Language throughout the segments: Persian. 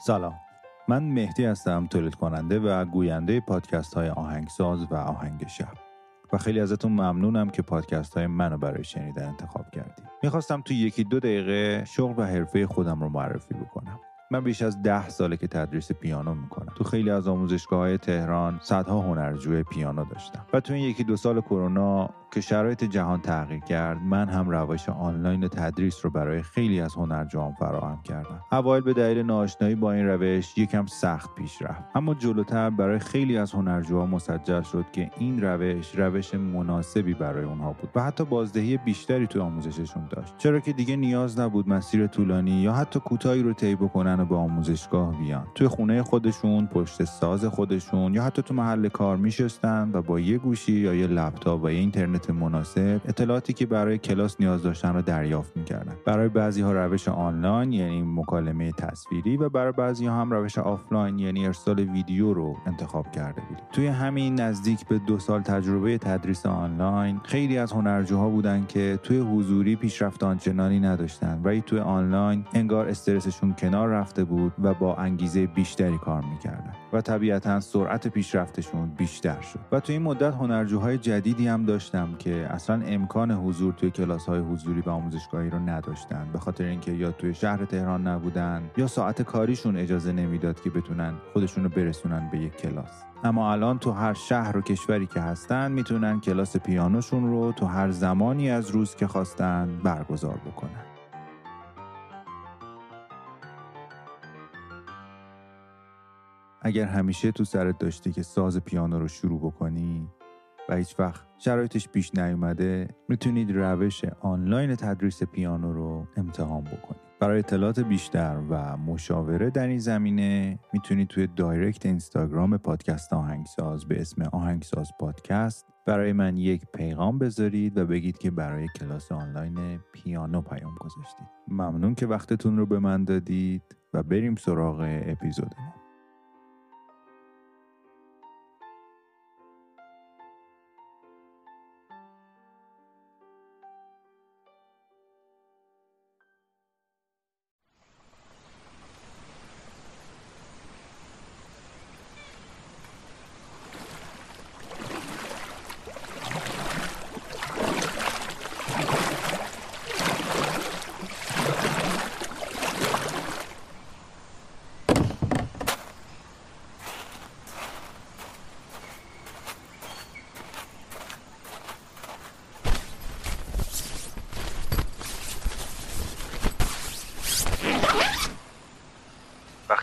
سلام. من مهدی هستم تولید کننده و گوینده پادکست های آهنگساز و آهنگ شب. و خیلی ازتون ممنونم که پادکست های منو برای شنیدن انتخاب کردید می‌خواستم تو یکی دو دقیقه شغل و حرفه خودم رو معرفی بکنم. من بیش از ده ساله که تدریس پیانو می‌کنم. تو خیلی از آموزشگاه های تهران صدها هنرجوی پیانو داشتم. و تو این یکی دو سال کرونا که شرایط جهان تغییر کرد من هم روش آنلاین تدریس رو برای خیلی از هنرجوان فراهم کردم. اوایل به دلیل ناآشنایی با این روش یکم سخت پیش رفت. اما جلوتر برای خیلی از هنرجوها مسجل شد که این روش روش مناسبی برای اونها بود و حتی بازدهی بیشتری تو آموزششون داشت. چرا که دیگه نیاز نبود مسیر طولانی یا حتی کوتاهی رو طی بکنن و به آموزشگاه بیان. توی خونه خودشون پشت ساز خودشون یا حتی تو محل کار میشستن و با یه گوشی یا یه لپتاپ و یه اینترنت مناسب اطلاعاتی که برای کلاس نیاز داشتن رو دریافت می‌کردن. برای بعضی ها روش آنلاین یعنی مکالمه تصویری و برای بعضی ها هم روش آفلاین یعنی ارسال ویدیو رو انتخاب کرده بودیم. توی همین نزدیک به دو سال تجربه تدریس آنلاین خیلی از هنرجوها بودن که توی حضوری پیشرفت آنچنانی نداشتن. ولی توی آنلاین انگار استرسشون کنار رفته بود و با انگیزه بیشتری کار می‌کردن. و طبیعتا سرعت پیشرفتشون بیشتر شد. و توی این مدت هنرجوهای جدیدی هم داشتم که اصلا امکان حضور توی کلاس های حضوری و آموزشگاهی رو نداشتن. به خاطر اینکه یا توی شهر تهران نبودن یا ساعت کاریشون اجازه نمی‌داد که بتونن خودشون رو برسونن به یک کلاس. اما الان تو هر شهر و کشوری که هستن می‌تونن کلاس پیانوشون رو تو هر زمانی از روز که خواستن برگزار بکنن. اگر همیشه تو سرت داشتی که ساز پیانو رو شروع بکنی و هیچ وقت شرایطش پیش نیومده می‌تونید روش آنلاین تدریس پیانو رو امتحان بکنید برای اطلاعات بیشتر و مشاوره در این زمینه می‌تونید توی دایرکت اینستاگرام پادکست آهنگساز به اسم آهنگساز پادکست برای من یک پیغام بذارید و بگید که برای کلاس آنلاین پیانو پیام گذاشتید. ممنون که وقتتون رو به من دادید و بریم سراغ اپیزود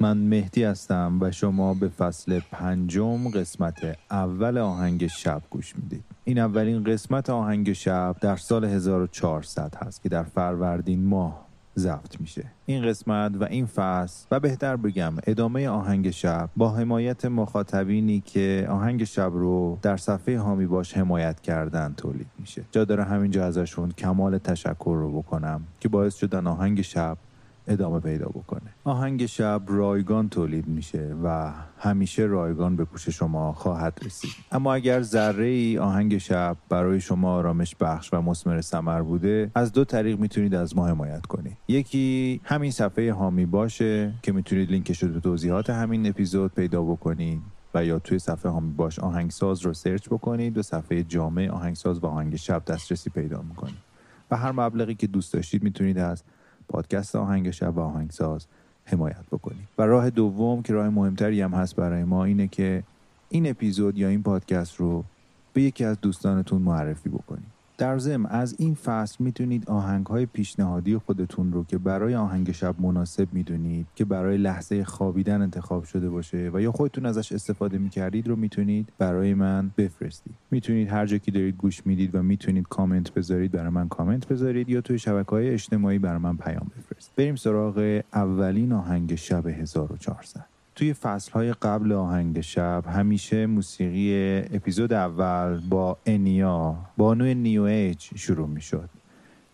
من مهدی هستم و شما به فصل پنجم قسمت اول آهنگ شب گوش می‌دید. این اولین قسمت آهنگ شب در سال 1400 هست که در فروردین ماه ضبط میشه. این قسمت و این فصل و بهتر بگم ادامه آهنگ شب با حمایت مخاطبینی که آهنگ شب رو در صفحه هامی باش حمایت کردن تولید میشه. جا داره همینجا ازشون کمال تشکر رو بکنم که باعث شدن آهنگ شب ادامه پیدا بکنه. آهنگ شب رایگان تولید میشه و همیشه رایگان به گوش شما خواهد رسید. اما اگر ذره ای آهنگ شب برای شما آرامش بخش و مسمر سمر بوده از دو طریق می‌تونید از ما حمایت کنید. یکی همین صفحه هامی باشه که می‌تونید لینکش رو تو توضیحات همین اپیزود پیدا بکنید و یا توی صفحه هامی باش آهنگساز رو سرچ بکنید و صفحه جامع آهنگساز و آهنگ شب دسترسی پیدا می‌کنید. و هر مبلغی که دوست داشتید می‌تونید از پادکست آهنگ شب و آهنگساز حمایت بکنید و راه دوم که راه مهمتری هم هست برای ما اینه که این اپیزود یا این پادکست رو به یکی از دوستانتون معرفی بکنید در ضمن از این فصل می‌تونید آهنگ های پیشنهادی خودتون رو که برای آهنگ شب مناسب می‌دونید که برای لحظه خوابیدن انتخاب شده باشه و یا خودتون ازش استفاده می‌کردید رو می‌تونید برای من بفرستید. می‌تونید هر جا که دارید گوش می‌دید و می‌تونید کامنت بذارید برای من کامنت بذارید یا توی شبکه های اجتماعی برای من پیام بفرستید. بریم سراغ اولین آهنگ شب 1400 توی فصلهای قبل آهنگ شب همیشه موسیقی اپیزود اول با انیا بانوی نیو ایج شروع می شد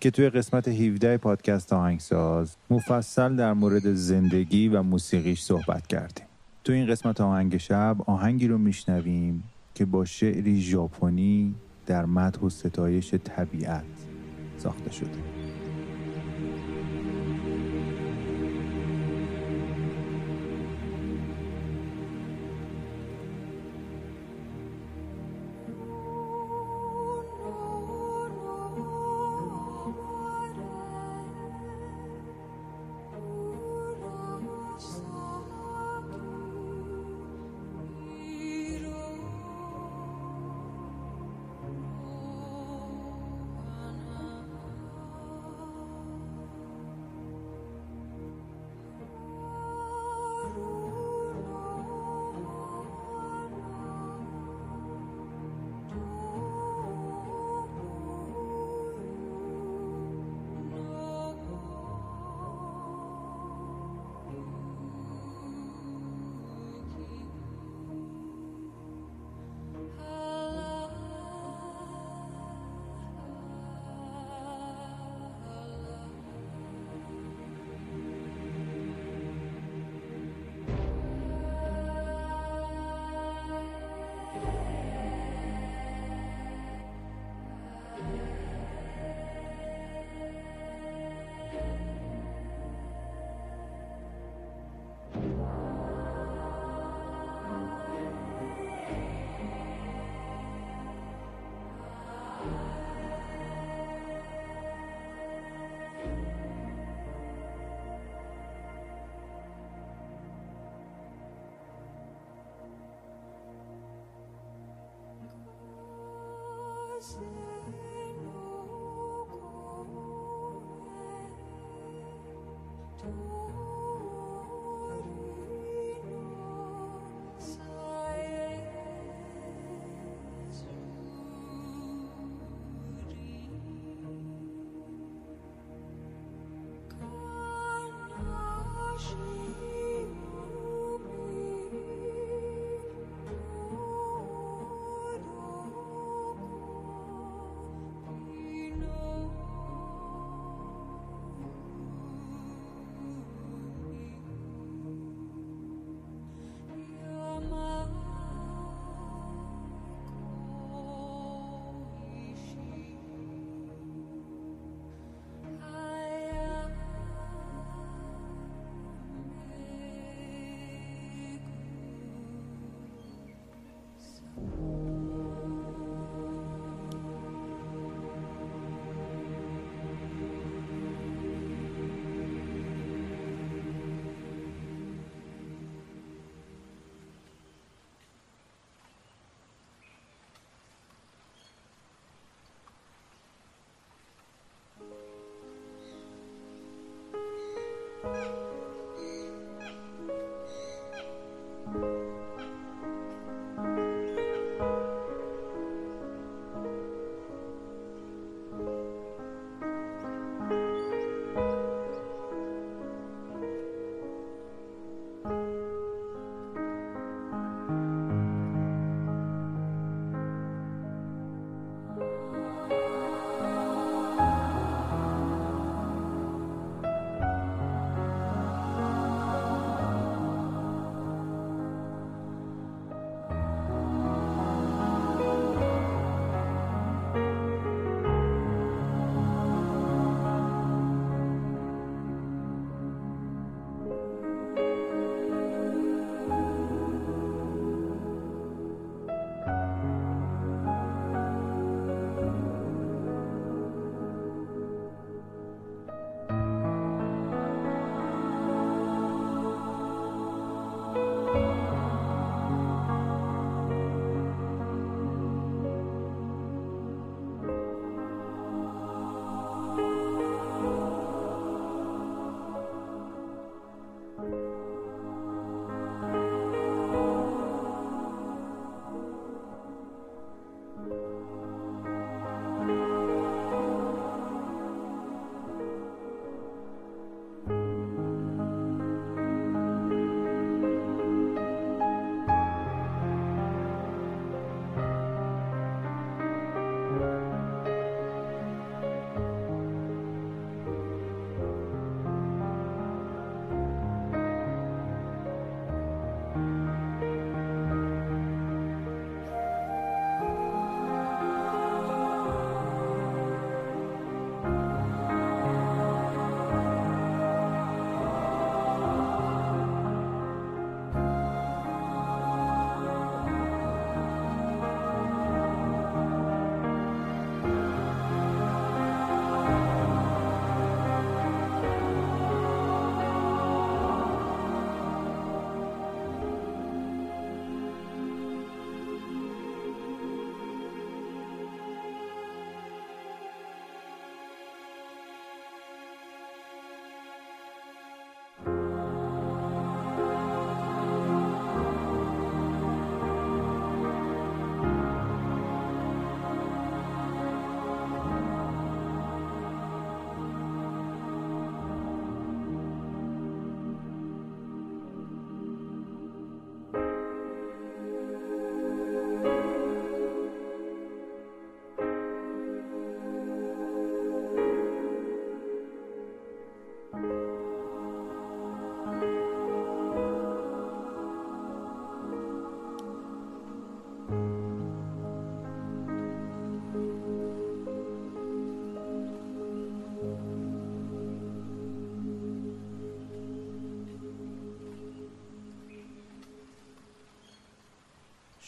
که توی قسمت 17 پادکست آهنگساز مفصل در مورد زندگی و موسیقیش صحبت کردیم. تو این قسمت آهنگ شب آهنگی رو میشنویم که با شعری ژاپنی در مدح و ستایش طبیعت ساخته شده. Ooh.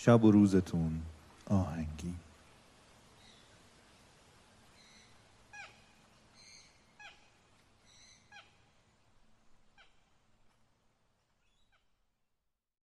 شب و روزتون آهنگین